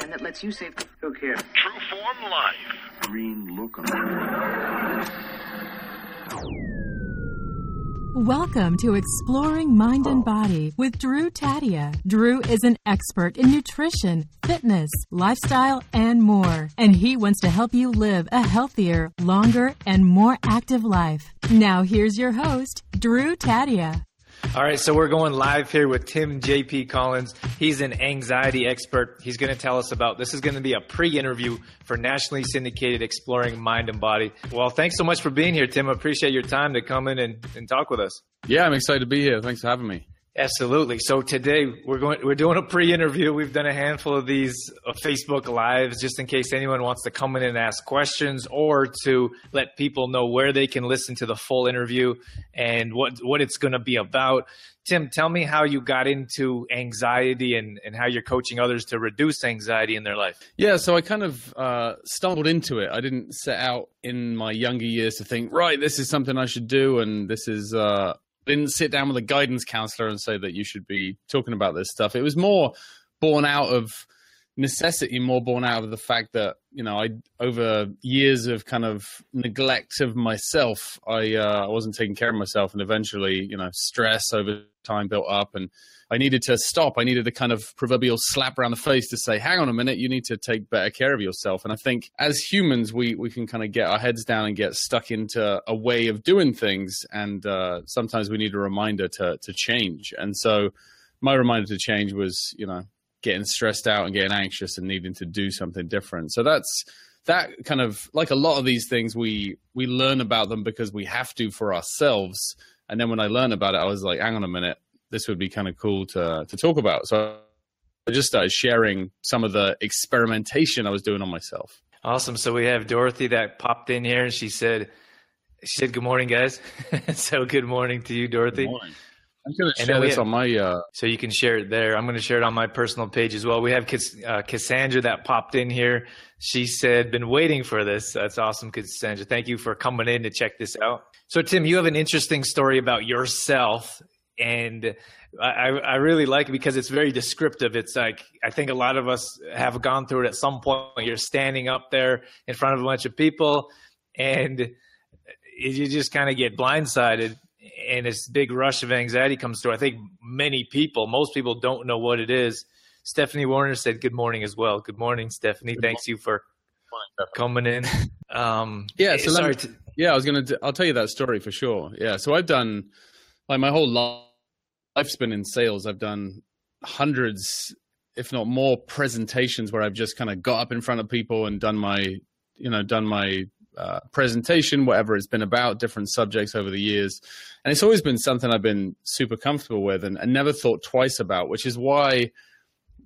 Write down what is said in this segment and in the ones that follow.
and that lets you save. Who cares? True Form Life. Green look on Welcome to Exploring Mind and oh. Body with Drew Tadia. Drew is an expert in nutrition, fitness, lifestyle, and more, and he wants to help you live a healthier, longer, and more active life. Now, here's your host, Drew Tadia. All right, so we're going live here with Tim JP Collins. He's an anxiety expert. He's going to tell us about this is going to be a pre-interview for nationally syndicated Exploring Mind and Body. Well, thanks so much for being here, Tim. I appreciate your time to come in and, and talk with us. Yeah, I'm excited to be here. Thanks for having me. Absolutely. So today we're going we're doing a pre-interview. We've done a handful of these uh, Facebook lives just in case anyone wants to come in and ask questions or to let people know where they can listen to the full interview and what what it's going to be about. Tim, tell me how you got into anxiety and, and how you're coaching others to reduce anxiety in their life. Yeah, so I kind of uh, stumbled into it. I didn't set out in my younger years to think, right, this is something I should do, and this is uh, didn't sit down with a guidance counselor and say that you should be talking about this stuff. It was more born out of necessity, more born out of the fact that you know I over years of kind of neglect of myself, I uh, I wasn't taking care of myself, and eventually you know stress over time built up and I needed to stop. I needed a kind of proverbial slap around the face to say, hang on a minute, you need to take better care of yourself. And I think as humans, we, we can kind of get our heads down and get stuck into a way of doing things. And uh, sometimes we need a reminder to, to change. And so my reminder to change was, you know, getting stressed out and getting anxious and needing to do something different. So that's, that kind of like a lot of these things we we learn about them because we have to for ourselves and then when i learned about it i was like hang on a minute this would be kind of cool to to talk about. So I just started sharing some of the experimentation I was doing on myself. Awesome. So we have Dorothy that popped in here and she said she said good morning guys. so good morning to you Dorothy. I'm going to share this have, on my. Uh... So you can share it there. I'm going to share it on my personal page as well. We have uh, Cassandra that popped in here. She said, "Been waiting for this." That's awesome, Cassandra. Thank you for coming in to check this out. So Tim, you have an interesting story about yourself and I, I really like it because it's very descriptive. It's like I think a lot of us have gone through it at some point. You're standing up there in front of a bunch of people, and you just kind of get blindsided, and this big rush of anxiety comes through. I think many people, most people, don't know what it is. Stephanie Warner said, "Good morning" as well. Good morning, Stephanie. Good Thanks morning. you for coming in. Um, yeah, so sorry. Me, to- yeah, I was gonna. I'll tell you that story for sure. Yeah, so I've done like my whole life's been in sales. I've done hundreds, if not more, presentations where I've just kind of got up in front of people and done my, you know, done my uh, presentation, whatever it's been about, different subjects over the years. And it's always been something I've been super comfortable with and, and never thought twice about, which is why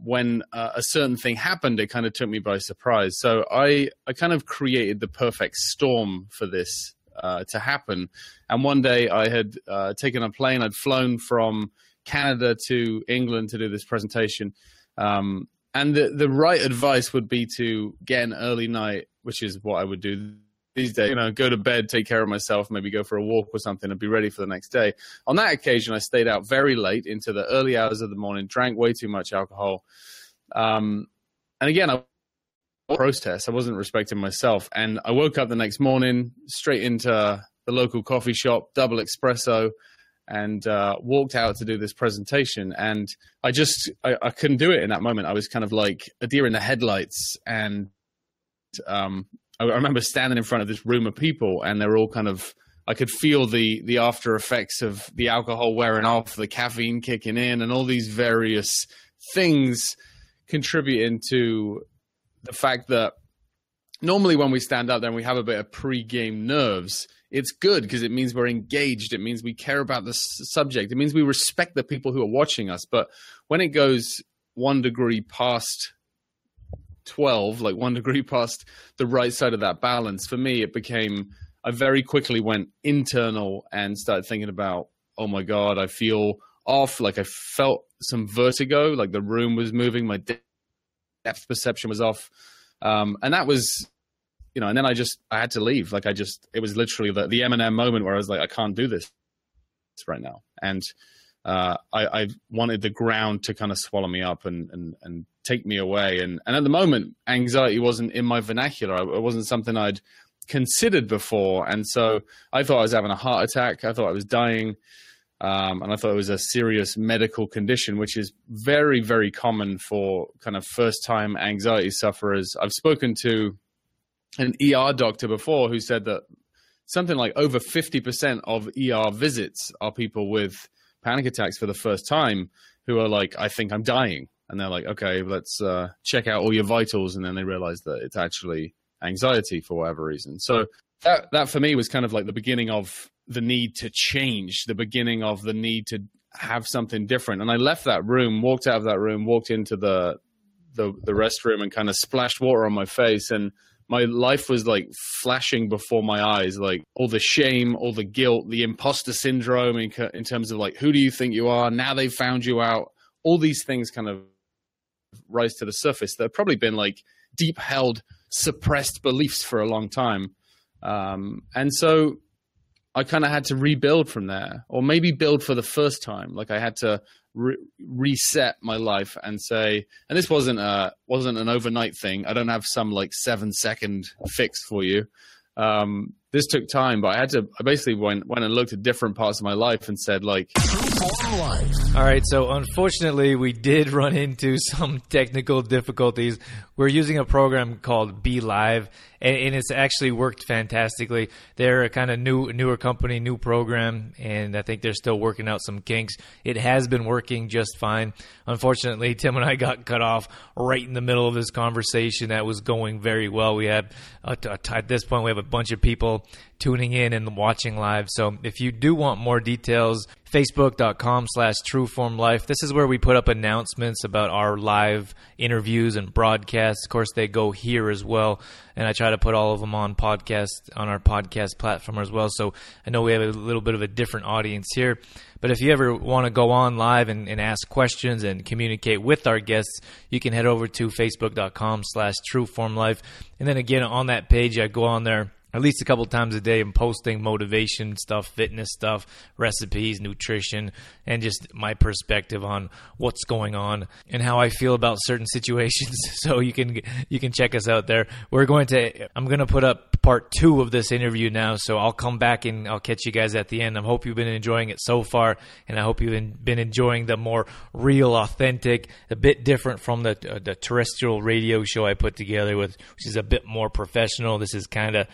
when uh, a certain thing happened, it kind of took me by surprise. So I, I kind of created the perfect storm for this uh, to happen. And one day I had uh, taken a plane, I'd flown from Canada to England to do this presentation. Um, and the, the right advice would be to get an early night, which is what I would do these days. You know, go to bed, take care of myself, maybe go for a walk or something, and be ready for the next day. On that occasion, I stayed out very late into the early hours of the morning, drank way too much alcohol. Um, and again, I protest. I wasn't respecting myself. And I woke up the next morning straight into the local coffee shop, double espresso, and uh, walked out to do this presentation. And I just, I, I, couldn't do it in that moment. I was kind of like a deer in the headlights. And um, I, remember standing in front of this room of people, and they're all kind of, I could feel the the after effects of the alcohol wearing off, the caffeine kicking in, and all these various things contributing to the fact that normally when we stand up there and we have a bit of pre-game nerves, it's good because it means we're engaged. It means we care about the subject. It means we respect the people who are watching us. But when it goes one degree past 12, like one degree past the right side of that balance, for me, it became, I very quickly went internal and started thinking about, oh my God, I feel off. Like I felt some vertigo, like the room was moving. My depth perception was off. Um, and that was, you know, and then I just, I had to leave. Like I just, it was literally the, the Eminem moment where I was like, I can't do this right now. And uh, I, I wanted the ground to kind of swallow me up and and and take me away. And and at the moment, anxiety wasn't in my vernacular. It wasn't something I'd considered before, and so I thought I was having a heart attack. I thought I was dying. Um, and I thought it was a serious medical condition, which is very, very common for kind of first time anxiety sufferers. I've spoken to an ER doctor before who said that something like over 50% of ER visits are people with panic attacks for the first time who are like, I think I'm dying. And they're like, okay, let's uh, check out all your vitals. And then they realize that it's actually anxiety for whatever reason. So that, that for me was kind of like the beginning of the need to change, the beginning of the need to have something different. And I left that room, walked out of that room, walked into the, the, the restroom and kind of splashed water on my face. And my life was like flashing before my eyes, like all the shame, all the guilt, the imposter syndrome in, in terms of like, who do you think you are? Now they've found you out. All these things kind of rise to the surface. There have probably been like deep held, suppressed beliefs for a long time. Um, and so I kind of had to rebuild from there, or maybe build for the first time. Like I had to re- reset my life and say, and this wasn't a wasn't an overnight thing. I don't have some like seven second fix for you. Um, this took time, but I had to. I basically went went and looked at different parts of my life and said, like, all right. So unfortunately, we did run into some technical difficulties. We're using a program called BeLive, and, and it's actually worked fantastically. They're a kind of new, newer company, new program, and I think they're still working out some kinks. It has been working just fine. Unfortunately, Tim and I got cut off right in the middle of this conversation that was going very well. We had at this point we have a bunch of people tuning in and watching live. So if you do want more details, facebook.com slash trueformlife. This is where we put up announcements about our live interviews and broadcasts. Of course, they go here as well. And I try to put all of them on podcast on our podcast platform as well. So I know we have a little bit of a different audience here. But if you ever want to go on live and, and ask questions and communicate with our guests, you can head over to facebook.com slash trueformlife. And then again, on that page, I go on there at least a couple times a day. I'm posting motivation stuff, fitness stuff, recipes, nutrition, and just my perspective on what's going on and how I feel about certain situations. So you can you can check us out there. We're going to I'm going to put up part two of this interview now, so I'll come back and I'll catch you guys at the end. I hope you've been enjoying it so far, and I hope you've been enjoying the more real, authentic, a bit different from the uh, the terrestrial radio show I put together with, which is a bit more professional. This is kind of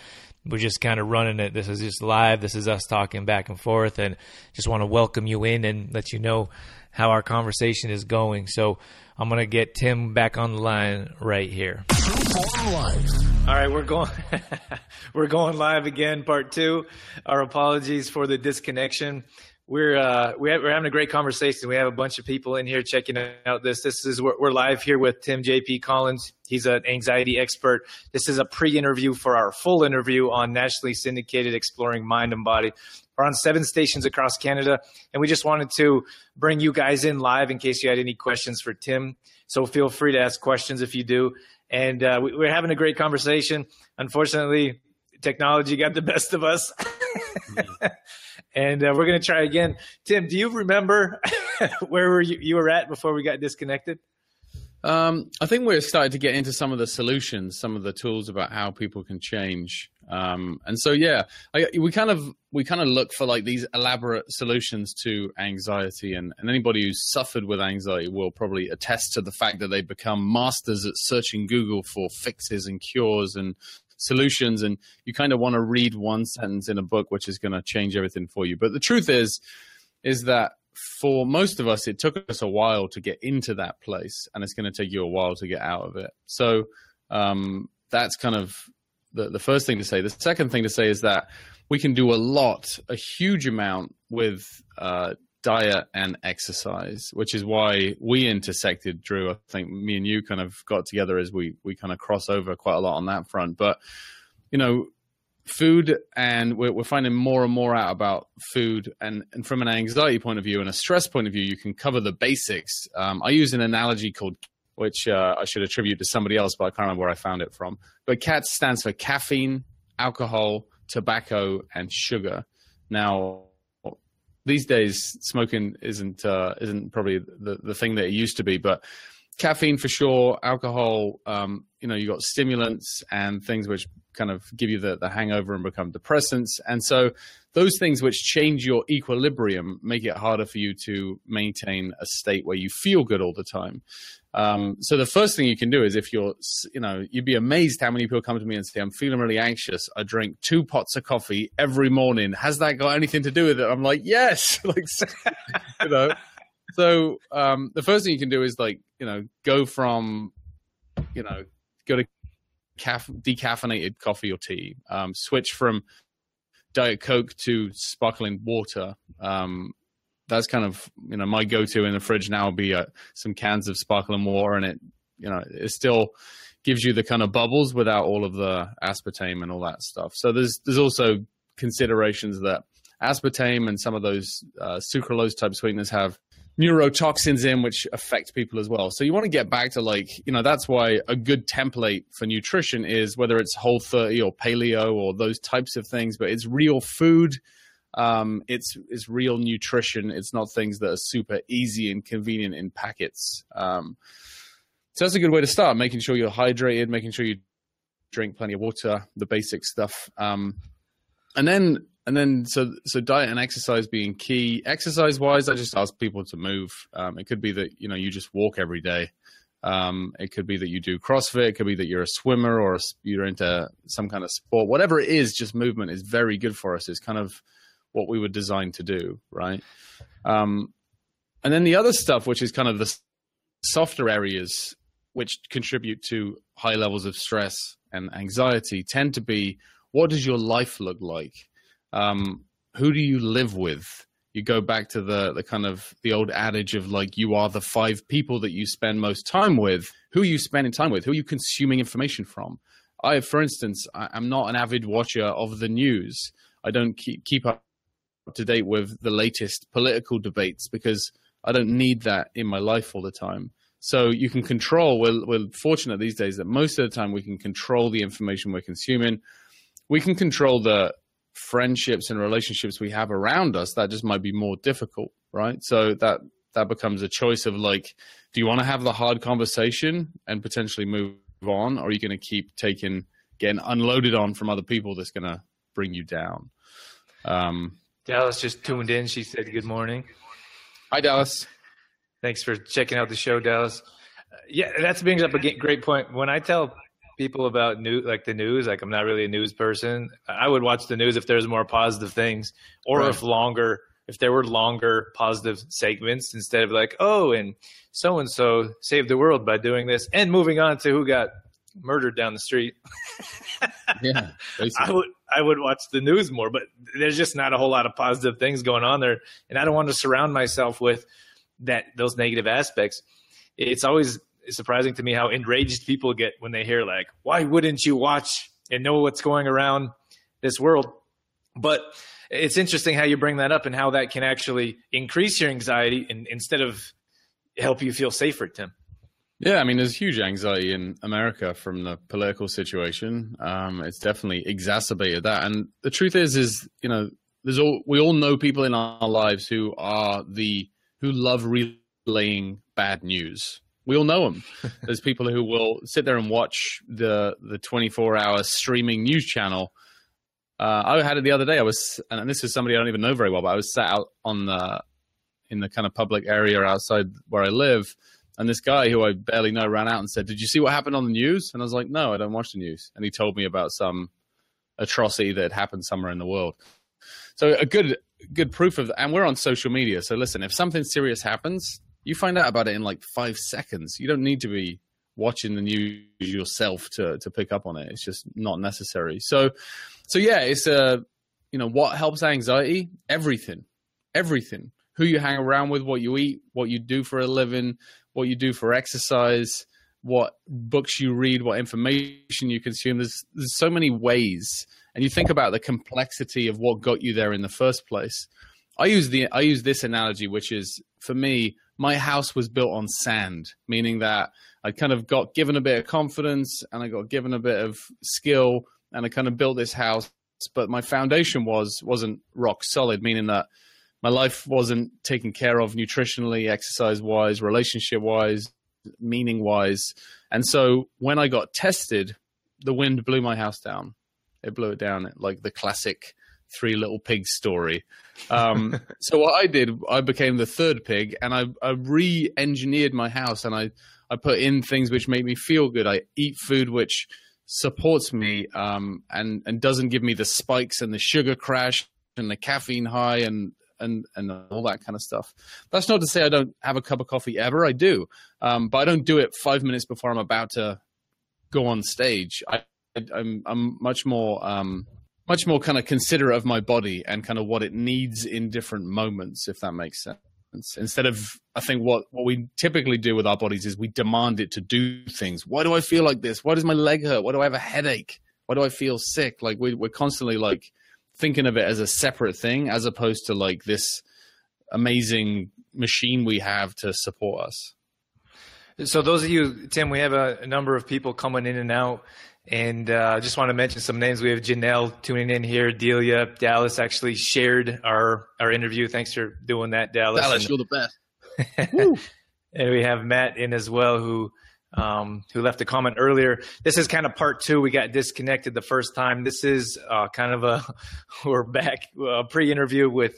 we're just kind of running it. This is just live. This is us talking back and forth, and just want to welcome you in and let you know how our conversation is going. So I'm gonna get Tim back on the line right here. All right, we're going. we're going live again, part two. Our apologies for the disconnection we're uh, we are having a great conversation. We have a bunch of people in here checking out this. This is we're, we're live here with Tim J.P. Collins. He's an anxiety expert. This is a pre-interview for our full interview on nationally syndicated Exploring Mind and Body. We're on seven stations across Canada, and we just wanted to bring you guys in live in case you had any questions for Tim. So feel free to ask questions if you do. And uh, we, we're having a great conversation. Unfortunately, technology got the best of us. and uh, we're going to try again. Tim, do you remember where were you, you were at before we got disconnected? Um, I think we're starting to get into some of the solutions, some of the tools about how people can change. Um, and so, yeah, I, we kind of we kind of look for like these elaborate solutions to anxiety, and, and anybody who's suffered with anxiety will probably attest to the fact that they become masters at searching Google for fixes and cures and solutions and you kind of want to read one sentence in a book which is going to change everything for you. But the truth is is that for most of us it took us a while to get into that place and it's going to take you a while to get out of it. So um, that's kind of the, the first thing to say. The second thing to say is that we can do a lot a huge amount with uh, diet and exercise, which is why we intersected, Drew. I think me and you kind of got together as we we kind of cross over quite a lot on that front. But you know, food and we're, we're finding more and more out about food and, and from an anxiety point of view and a stress point of view you can cover the basics um, i use an analogy called which uh, i should attribute to somebody else but i can't remember where i found it from but cats stands for caffeine alcohol tobacco and sugar now these days smoking isn't uh, isn't probably the, the thing that it used to be, but caffeine for sure, alcohol, um, you know, you got stimulants and things which kind of give you the, the hangover and become depressants. And so those things which change your equilibrium make it harder for you to maintain a state where you feel good all the time. Um, so the first thing you can do is if you're, you know, you'd be amazed how many people come to me and say, I'm feeling really anxious. I drink two pots of coffee every morning. Has that got anything to do with it? I'm like, yes, like, you know, so um, the first thing you can do is like, you know, go from, you know, go to caf- decaffeinated coffee or tea, um, switch from diet coke to sparkling water. Um, that's kind of you know my go-to in the fridge now will be uh, some cans of sparkling water, and it you know it still gives you the kind of bubbles without all of the aspartame and all that stuff. So there's there's also considerations that aspartame and some of those uh, sucralose type sweeteners have neurotoxins in which affect people as well. So you want to get back to like, you know, that's why a good template for nutrition is whether it's whole 30 or paleo or those types of things, but it's real food. Um, it's it's real nutrition. It's not things that are super easy and convenient in packets. Um, so that's a good way to start, making sure you're hydrated, making sure you drink plenty of water, the basic stuff. Um, and then and then so so diet and exercise being key. Exercise wise, I just ask people to move. Um, it could be that you know you just walk every day. Um, it could be that you do CrossFit. It could be that you're a swimmer or you're into some kind of sport. Whatever it is, just movement is very good for us. It's kind of what we were designed to do, right? Um, and then the other stuff, which is kind of the softer areas, which contribute to high levels of stress and anxiety, tend to be what does your life look like? Um, who do you live with? You go back to the the kind of the old adage of like you are the five people that you spend most time with. Who are you spending time with? Who are you consuming information from? I, for instance, I, am not an avid watcher of the news. I don't keep keep up to date with the latest political debates because I don't need that in my life all the time. So you can control. We're, we're fortunate these days that most of the time we can control the information we're consuming. We can control the friendships and relationships we have around us, that just might be more difficult, right? So that that becomes a choice of like, do you want to have the hard conversation and potentially move on, or are you going to keep taking getting unloaded on from other people that's going to bring you down? Um, Dallas just tuned in. She said, "Good morning." Hi, Dallas. Thanks for checking out the show, Dallas. Uh, yeah, that brings up a great point. When I tell people about new like the news. Like I'm not really a news person. I would watch the news if there's more positive things, or right. if longer if there were longer positive segments instead of like oh and so and so saved the world by doing this and moving on to who got murdered down the street. yeah, basically. I would I would watch the news more, but there's just not a whole lot of positive things going on there, and I don't want to surround myself with that those negative aspects. It's always surprising to me how enraged people get when they hear like, "Why wouldn't you watch and know what's going around this world?" But it's interesting how you bring that up and how that can actually increase your anxiety in, instead of help you feel safer, Tim. Yeah, I mean, there's huge anxiety in America from the political situation. Um, it's definitely exacerbated that. And the truth is, is you know, there's all we all know people in our lives who are the who love relaying bad news we all know them. There's people who will sit there and watch the the 24 hour streaming news channel. Uh, I had it the other day. I was, and this is somebody I don't even know very well, but I was sat out on the in the kind of public area outside where I live, and this guy who I barely know ran out and said, "Did you see what happened on the news?" And I was like, "No, I don't watch the news." And he told me about some atrocity that had happened somewhere in the world. So a good good proof of that. And we're on social media. So listen, if something serious happens, you find out about it in like five seconds. You don't need to be watching the news yourself to to pick up on it. It's just not necessary. So, so yeah, it's a uh, you know what helps anxiety? Everything, everything. Who you hang around with, what you eat, what you do for a living, what you do for exercise, what books you read, what information you consume. There's there's so many ways, and you think about the complexity of what got you there in the first place. I use the I use this analogy, which is for me my house was built on sand, meaning that I kind of got given a bit of confidence and I got given a bit of skill and I kind of built this house, but my foundation was wasn't rock solid, meaning that my life wasn't taken care of nutritionally, exercise wise, relationship wise, meaning wise. And so when I got tested, the wind blew my house down. It blew it down like the classic three little pigs story. Um, so what I did, I became the third pig and I, I re-engineered my house and I, I put in things which make me feel good. I eat food which supports me um, and, and doesn't give me the spikes and the sugar crash and the caffeine high and and and all that kind of stuff. That's not to say I don't have a cup of coffee ever. I do, um, but I don't do it five minutes before I'm about to go on stage. I, I'm I'm much more um, much more kind of considerate of my body and kind of what it needs in different moments, if that makes sense. Instead of, I think what, what we typically do with our bodies is we demand it to do things. Why do I feel like this? Why does my leg hurt? Why do I have a headache? Why do I feel sick? Like we, we're constantly like thinking of it as a separate thing as opposed to like this amazing machine we have to support us. So those of you, Tim, we have a, a number of people coming in and out, and I uh, just want to mention some names. We have Janelle tuning in here. Delia, Dallas actually shared our our interview. Thanks for doing that, Dallas. Dallas, and, you're the best. and we have Matt in as well, who um, who left a comment earlier. This is kind of part two. We got disconnected the first time. This is uh, kind of a we're back a pre-interview with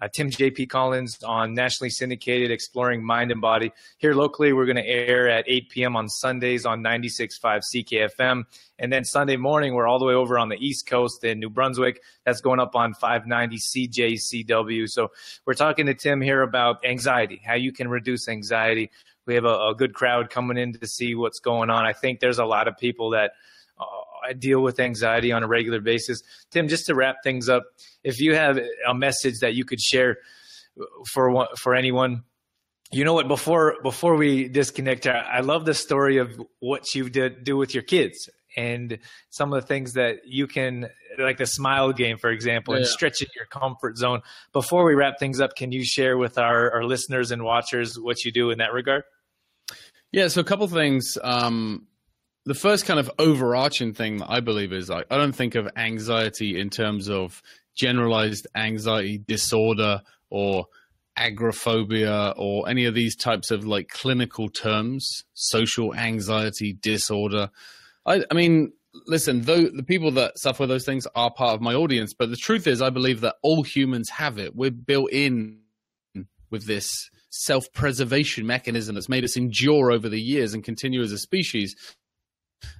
uh, Tim J.P. Collins on nationally syndicated Exploring Mind and Body. Here locally, we're going to air at 8 p.m. on Sundays on 96.5 CKFM. And then Sunday morning, we're all the way over on the East Coast in New Brunswick. That's going up on 590 CJCW. So we're talking to Tim here about anxiety, how you can reduce anxiety we have a, a, good crowd coming in to see what's going on. I think there's a lot of people that uh, deal with anxiety on a regular basis. Tim, just to wrap things up, if you have a message that you could share for for anyone, you know what? Before before we disconnect, I love the story of what you did do with your kids and some of the things that you can like the smile game for example and stretching your comfort zone before we wrap things up can you share with our, our listeners and watchers what you do in that regard yeah, so a couple things. Um, the first kind of overarching thing that I believe is like I don't think of anxiety in terms of generalized anxiety disorder or agoraphobia or any of these types of like clinical terms, social anxiety disorder. I, I mean, listen, though the people that suffer those things are part of my audience, but the truth is, I believe that all humans have it. We're built in with this self preservation mechanism that's made us endure over the years and continue as a species.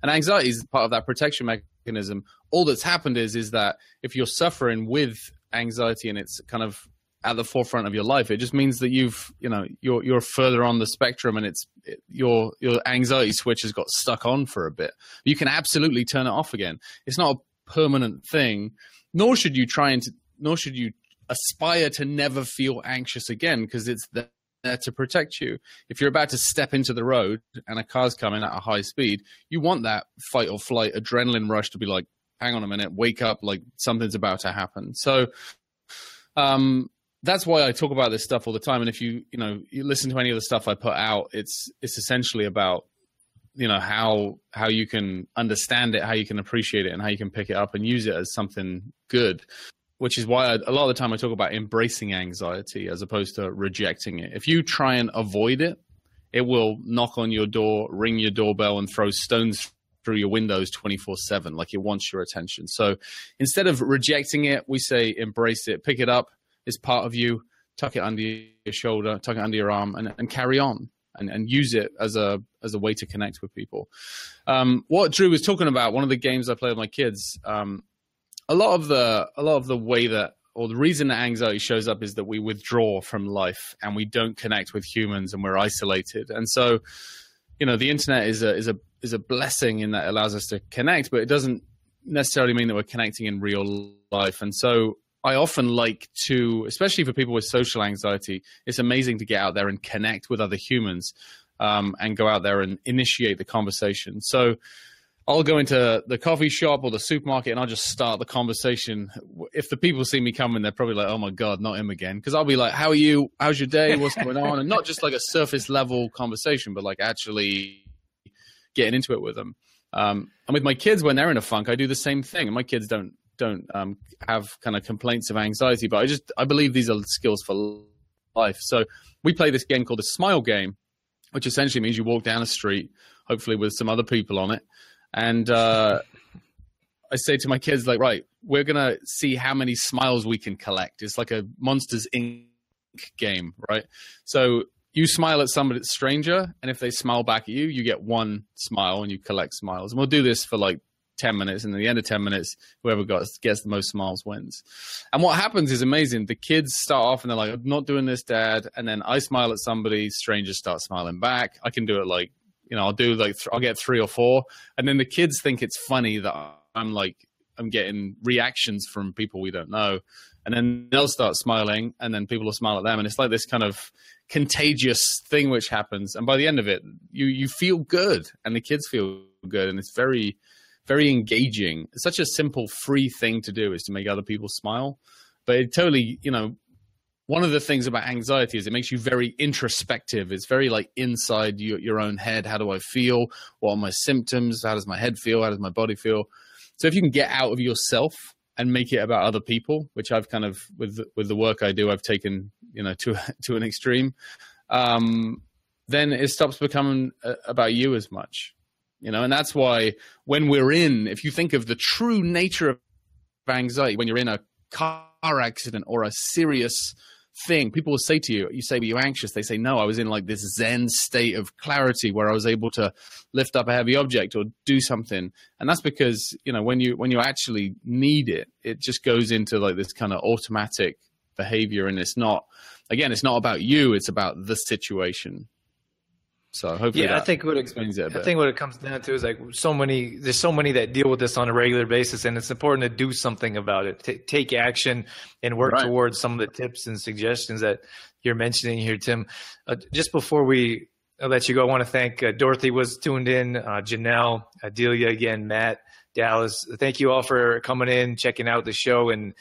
And anxiety is part of that protection mechanism. All that's happened is is that if you're suffering with anxiety and it's kind of at the forefront of your life, it just means that you've you know you're you're further on the spectrum and it's it, your your anxiety switch has got stuck on for a bit. You can absolutely turn it off again. It's not a permanent thing, nor should you try and nor should you aspire to never feel anxious again because it's the there to protect you. If you're about to step into the road and a car's coming at a high speed, you want that fight or flight adrenaline rush to be like, hang on a minute, wake up, like something's about to happen. So, um, that's why I talk about this stuff all the time. And if you, you know, you listen to any of the stuff I put out, it's it's essentially about, you know, how how you can understand it, how you can appreciate it, and how you can pick it up and use it as something good which is why I, a lot of the time I talk about embracing anxiety as opposed to rejecting it. If you try and avoid it, it will knock on your door, ring your doorbell, and throw stones through your windows 24 7 like it wants your attention so instead of rejecting it we say embrace it pick it up it's part of you tuck it under your shoulder tuck it under your arm and, and carry on and, and use it as a as a way to connect with people um, what drew was talking about one of the games i play with my kids um, a lot of the a lot of the way that or the reason that anxiety shows up is that we withdraw from life and we don't connect with humans and we're isolated. And so, you know, the internet is a is a is a blessing in that it allows us to connect, but it doesn't necessarily mean that we're connecting in real life. And so I often like to, especially for people with social anxiety, it's amazing to get out there and connect with other humans um, and go out there and initiate the conversation. So I'll go into the coffee shop or the supermarket and I'll just start the conversation. If the people see me coming, they're probably like, "Oh my god, not him again." Because I'll be like, "How are you? How's your day? What's going on?" And not just like a surface level conversation, but like actually getting into it with them. Um, and with my kids, when they're in a funk, I do the same thing. And my kids don't don't um, have kind of complaints of anxiety, but I just I believe these are skills for life. So we play this game called the Smile Game, which essentially means you walk down a street, hopefully with some other people on it, and uh, I say to my kids like, right, we're gonna see how many smiles we can collect. It's like a Monsters Inc. game, right? So you smile at somebody stranger, and if they smile back at you, you get one smile and you collect smiles. And we'll do this for like 10 minutes and at the end of 10 minutes whoever gets, gets the most smiles wins and what happens is amazing the kids start off and they're like i'm not doing this dad and then i smile at somebody strangers start smiling back i can do it like you know i'll do like th- i'll get three or four. And then the kids think it's funny that i'm like i'm getting reactions from people we don't know. And then they'll start smiling and then people will smile at them. And it's like this kind of contagious thing which happens. And by the end of it you you feel good and the kids feel good and it's very very engaging. It's such a simple free thing to do is to make other people smile. But it totally you know one of the things about anxiety is it makes you very introspective. It's very like inside your, your own head. How do i feel? What are my symptoms? How does my head feel? How does my body feel? So if you can get out of yourself and make it about other people, which I've kind of with with the work I do, I've taken you know to to an extreme. Um, then it stops becoming uh, about you as much, you know, and that's why when we're in, if you think of the true nature of anxiety, when you're in a car accident or a serious thing. People will say to you, you say, "Are you anxious?" They say, "No, I was in like this Zen state of clarity where I was able to lift up a heavy object or do something." And that's because you know when you when you actually need it, it just goes into like this kind of automatic behavior, and it's not. Again, it's not about you; it's about the situation. So hopefully, yeah, I think what it explains it. I think what it comes down to is like so many. There's so many that deal with this on a regular basis, and it's important to do something about it. T- take action and work right. towards some of the tips and suggestions that you're mentioning here, Tim. Uh, just before we uh, let you go, I want to thank uh, Dorothy was tuned in, uh, Janelle, Adelia again, Matt, Dallas. Thank you all for coming in, checking out the show, and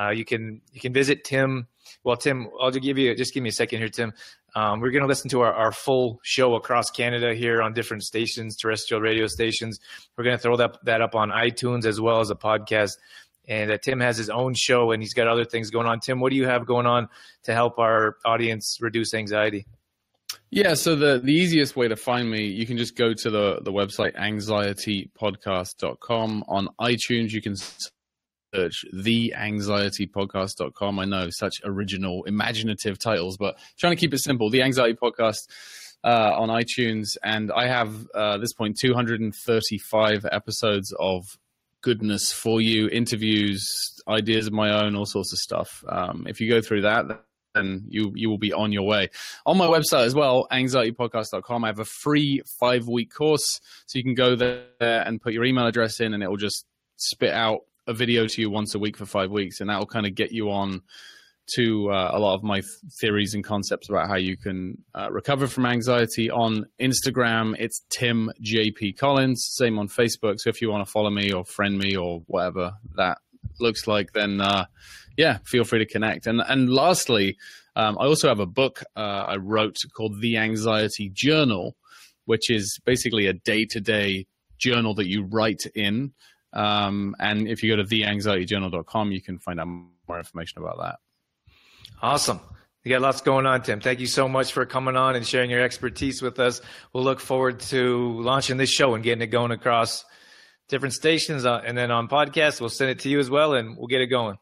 uh, you can you can visit Tim. Well, Tim, I'll just give you just give me a second here, Tim. Um, we're going to listen to our, our full show across Canada here on different stations, terrestrial radio stations. We're going to throw that, that up on iTunes as well as a podcast. And uh, Tim has his own show and he's got other things going on. Tim, what do you have going on to help our audience reduce anxiety? Yeah, so the, the easiest way to find me, you can just go to the, the website anxietypodcast.com. On iTunes, you can search theanxietypodcast.com. I know such original, imaginative titles, but trying to keep it simple. The Anxiety Podcast uh, on iTunes, and I have uh, this point 235 episodes of goodness for you, interviews, ideas of my own, all sorts of stuff. Um, if you go through that, then you you will be on your way. On my website as well, anxietypodcast.com, I have a free five week course, so you can go there and put your email address in, and it will just spit out a video to you once a week for five weeks, and that will kind of get you on to uh, a lot of my th- theories and concepts about how you can uh, recover from anxiety. On Instagram, it's Tim JP Collins. Same on Facebook. So if you want to follow me or friend me or whatever that looks like, then uh, yeah, feel free to connect. And and lastly, um, I also have a book uh, I wrote called The Anxiety Journal, which is basically a day to day journal that you write in um, and if you go to theanxietyjournal.com, you can find out more information about that. Awesome. You got lots going on, Tim. Thank you so much for coming on and sharing your expertise with us. We'll look forward to launching this show and getting it going across different stations. Uh, and then on podcast, we'll send it to you as well and we'll get it going.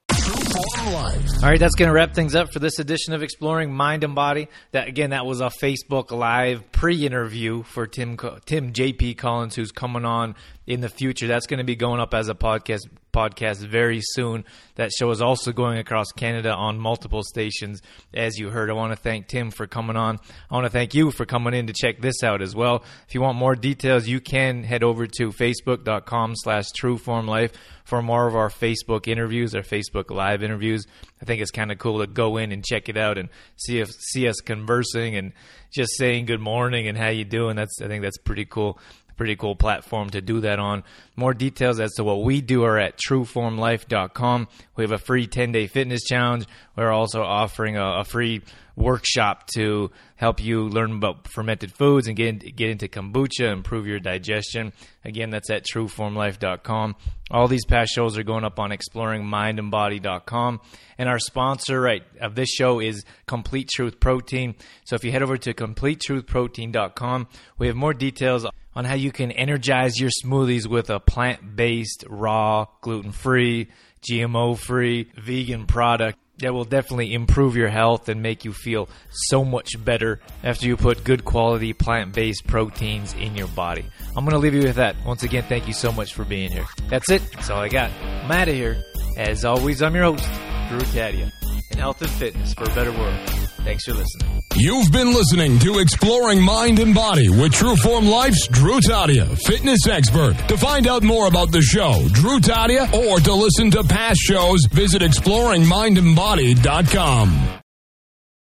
All right, that's going to wrap things up for this edition of Exploring Mind and Body. That again, that was a Facebook Live pre-interview for Tim Tim JP Collins, who's coming on in the future. That's going to be going up as a podcast podcast very soon. That show is also going across Canada on multiple stations, as you heard. I want to thank Tim for coming on. I want to thank you for coming in to check this out as well. If you want more details, you can head over to facebook.com slash trueformlife for more of our Facebook interviews, our Facebook live interviews. I think it's kind of cool to go in and check it out and see if see us conversing and just saying good morning and how you doing. That's I think that's pretty cool pretty cool platform to do that on. More details as to what we do are at trueformlife.com. We have a free 10 day fitness challenge. We're also offering a, a free workshop to help you learn about fermented foods and get get into kombucha, improve your digestion. Again, that's at trueformlife.com. All these past shows are going up on exploringmindandbody.com. And our sponsor right of this show is Complete Truth Protein. So if you head over to completetruthprotein.com, we have more details on how you can energize your smoothies with a plant-based, raw, gluten-free, GMO-free, vegan product that will definitely improve your health and make you feel so much better after you put good quality plant based proteins in your body. I'm going to leave you with that. Once again, thank you so much for being here. That's it. That's all I got. I'm out of here. As always, I'm your host, Drew Tadia, in health and fitness for a better world. Thanks for listening. You've been listening to Exploring Mind and Body with Trueform Life's Drew Tadia, fitness expert. To find out more about the show, Drew Tadia, or to listen to past shows, visit exploringmindandbody.com.